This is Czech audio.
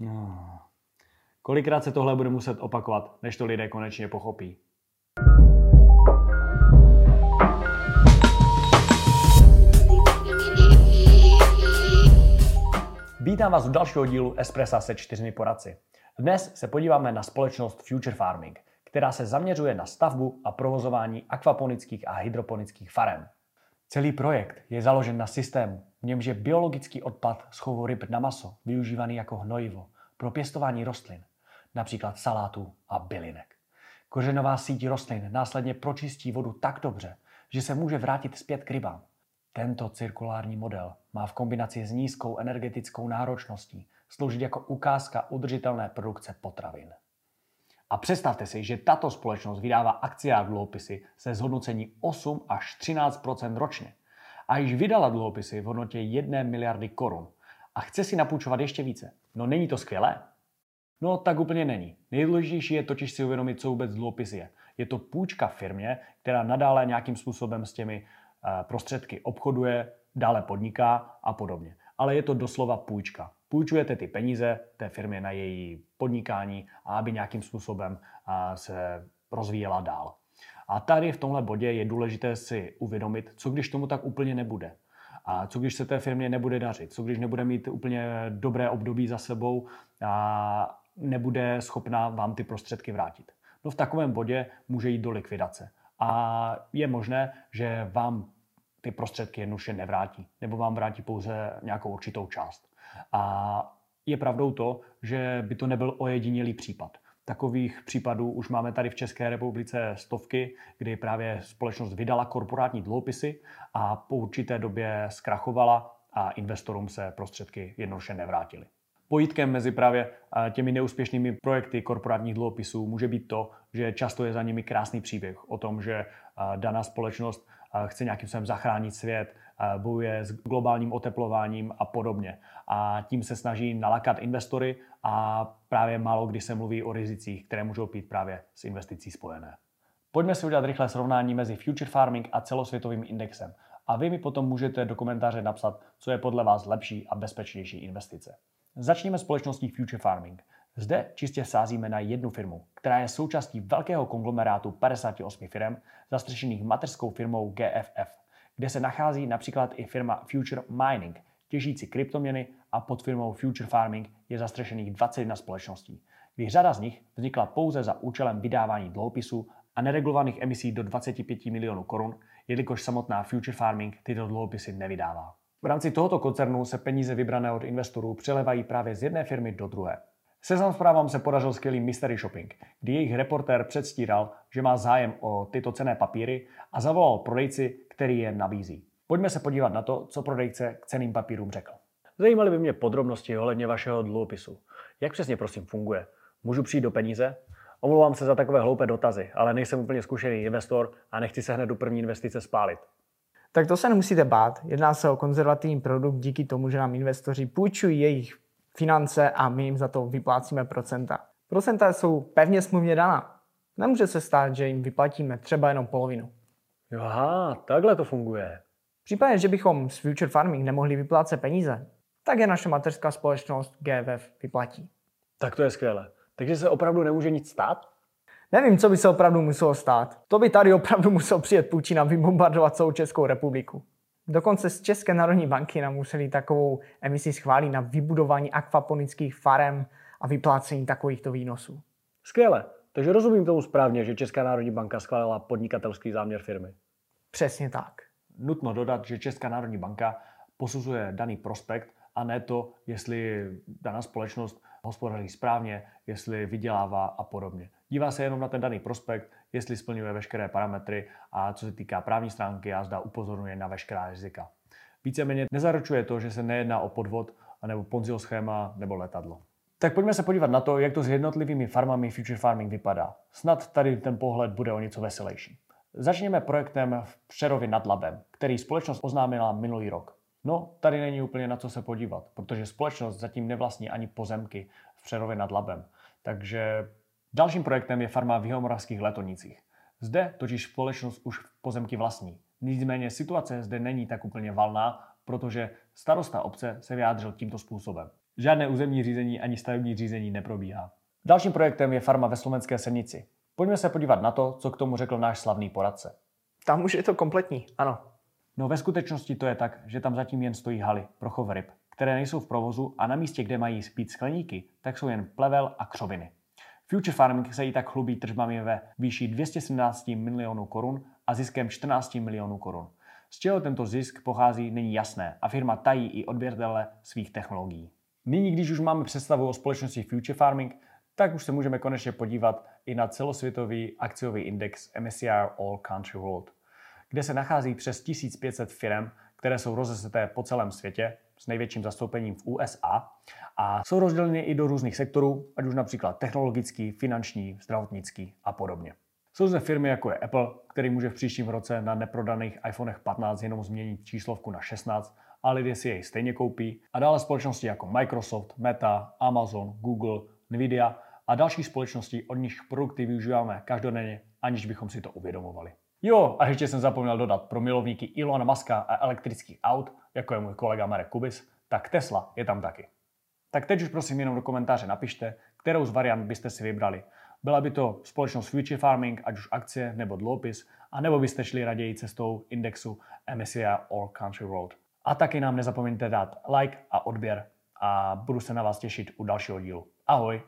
No. Kolikrát se tohle bude muset opakovat, než to lidé konečně pochopí? Vítám vás u dalšího dílu Espressa se čtyřmi poradci. Dnes se podíváme na společnost Future Farming, která se zaměřuje na stavbu a provozování akvaponických a hydroponických farem. Celý projekt je založen na systému, v němž je biologický odpad z chovu ryb na maso využívaný jako hnojivo pro pěstování rostlin, například salátů a bylinek. Kořenová síť rostlin následně pročistí vodu tak dobře, že se může vrátit zpět k rybám. Tento cirkulární model má v kombinaci s nízkou energetickou náročností sloužit jako ukázka udržitelné produkce potravin. A představte si, že tato společnost vydává akcie a dluhopisy se zhodnocení 8 až 13% ročně a již vydala dluhopisy v hodnotě 1 miliardy korun a chce si napůjčovat ještě více. No není to skvělé? No tak úplně není. Nejdůležitější je totiž si uvědomit, co vůbec dluhopis je. Je to půjčka firmě, která nadále nějakým způsobem s těmi eh, prostředky obchoduje, dále podniká a podobně. Ale je to doslova půjčka půjčujete ty peníze té firmě na její podnikání aby nějakým způsobem se rozvíjela dál. A tady v tomhle bodě je důležité si uvědomit, co když tomu tak úplně nebude. A co když se té firmě nebude dařit, co když nebude mít úplně dobré období za sebou a nebude schopná vám ty prostředky vrátit. No v takovém bodě může jít do likvidace. A je možné, že vám ty prostředky jednoduše nevrátí, nebo vám vrátí pouze nějakou určitou část. A je pravdou to, že by to nebyl ojedinělý případ. Takových případů už máme tady v České republice stovky, kdy právě společnost vydala korporátní dluhopisy a po určité době zkrachovala a investorům se prostředky jednoduše nevrátily. Pojítkem mezi právě těmi neúspěšnými projekty korporátních dluhopisů může být to, že často je za nimi krásný příběh o tom, že daná společnost chce nějakým způsobem zachránit svět, bojuje s globálním oteplováním a podobně. A tím se snaží nalakat investory a právě málo kdy se mluví o rizicích, které můžou být právě s investicí spojené. Pojďme si udělat rychlé srovnání mezi future farming a celosvětovým indexem. A vy mi potom můžete do komentáře napsat, co je podle vás lepší a bezpečnější investice. Začněme společností Future Farming. Zde čistě sázíme na jednu firmu, která je součástí velkého konglomerátu 58 firm, zastřešených mateřskou firmou GFF, kde se nachází například i firma Future Mining, těžící kryptoměny a pod firmou Future Farming je zastřešených 21 společností, kdy řada z nich vznikla pouze za účelem vydávání dluhopisů a neregulovaných emisí do 25 milionů korun, jelikož samotná Future Farming tyto dluhopisy nevydává. V rámci tohoto koncernu se peníze vybrané od investorů přelevají právě z jedné firmy do druhé. Seznam zprávám se podařil skvělý mystery shopping, kdy jejich reportér předstíral, že má zájem o tyto cené papíry a zavolal prodejci, který je nabízí. Pojďme se podívat na to, co prodejce k ceným papírům řekl. Zajímaly by mě podrobnosti ohledně vašeho dluhopisu. Jak přesně prosím funguje? Můžu přijít do peníze? Omlouvám se za takové hloupé dotazy, ale nejsem úplně zkušený investor a nechci se hned do první investice spálit. Tak to se nemusíte bát. Jedná se o konzervativní produkt díky tomu, že nám investoři půjčují jejich finance a my jim za to vyplácíme procenta. Procenta jsou pevně smluvně daná. Nemůže se stát, že jim vyplatíme třeba jenom polovinu. Jo, aha, takhle to funguje. V případě, že bychom s Future Farming nemohli vyplácet peníze, tak je naše mateřská společnost GVF vyplatí. Tak to je skvělé. Takže se opravdu nemůže nic stát? Nevím, co by se opravdu muselo stát. To by tady opravdu musel přijet Putin a vybombardovat celou Českou republiku. Dokonce z České národní banky nám museli takovou emisi schválit na vybudování akvaponických farem a vyplácení takovýchto výnosů. Skvěle. Takže rozumím tomu správně, že Česká národní banka schválila podnikatelský záměr firmy. Přesně tak. Nutno dodat, že Česká národní banka posuzuje daný prospekt a ne to, jestli daná společnost hospodaří správně, jestli vydělává a podobně. Dívá se jenom na ten daný prospekt, jestli splňuje veškeré parametry a co se týká právní stránky a zda upozorňuje na veškerá rizika. Víceméně nezaručuje to, že se nejedná o podvod nebo ponzil schéma nebo letadlo. Tak pojďme se podívat na to, jak to s jednotlivými farmami Future Farming vypadá. Snad tady ten pohled bude o něco veselější. Začněme projektem v Přerově nad Labem, který společnost oznámila minulý rok. No, tady není úplně na co se podívat, protože společnost zatím nevlastní ani pozemky v Přerově nad Labem. Takže dalším projektem je farma v Jihomoravských letonicích. Zde totiž společnost už pozemky vlastní. Nicméně situace zde není tak úplně valná, protože starosta obce se vyjádřil tímto způsobem. Žádné územní řízení ani stavební řízení neprobíhá. Dalším projektem je farma ve Slovenské Semnici. Pojďme se podívat na to, co k tomu řekl náš slavný poradce. Tam už je to kompletní, ano. No ve skutečnosti to je tak, že tam zatím jen stojí haly pro chov ryb, které nejsou v provozu a na místě, kde mají spít skleníky, tak jsou jen plevel a křoviny. Future Farming se i tak chlubí tržbami ve výši 217 milionů korun a ziskem 14 milionů korun. Z čeho tento zisk pochází, není jasné a firma tají i odběratele svých technologií. Nyní, když už máme představu o společnosti Future Farming, tak už se můžeme konečně podívat i na celosvětový akciový index MSCI All Country World, kde se nachází přes 1500 firm, které jsou rozeseté po celém světě s největším zastoupením v USA a jsou rozděleny i do různých sektorů, ať už například technologický, finanční, zdravotnický a podobně. Jsou zde firmy jako je Apple, který může v příštím roce na neprodaných iPhonech 15 jenom změnit číslovku na 16 a lidé si jej stejně koupí. A dále společnosti jako Microsoft, Meta, Amazon, Google, Nvidia a další společnosti, od nich produkty využíváme každodenně, aniž bychom si to uvědomovali. Jo, a ještě jsem zapomněl dodat pro milovníky Ilona Maska a elektrických aut, jako je můj kolega Marek Kubis, tak Tesla je tam taky. Tak teď už prosím jenom do komentáře napište, kterou z variant byste si vybrali. Byla by to společnost Future Farming, ať už akcie nebo dluhopis, a nebo byste šli raději cestou indexu MSCI All Country World. A taky nám nezapomeňte dát like a odběr a budu se na vás těšit u dalšího dílu. Ahoj!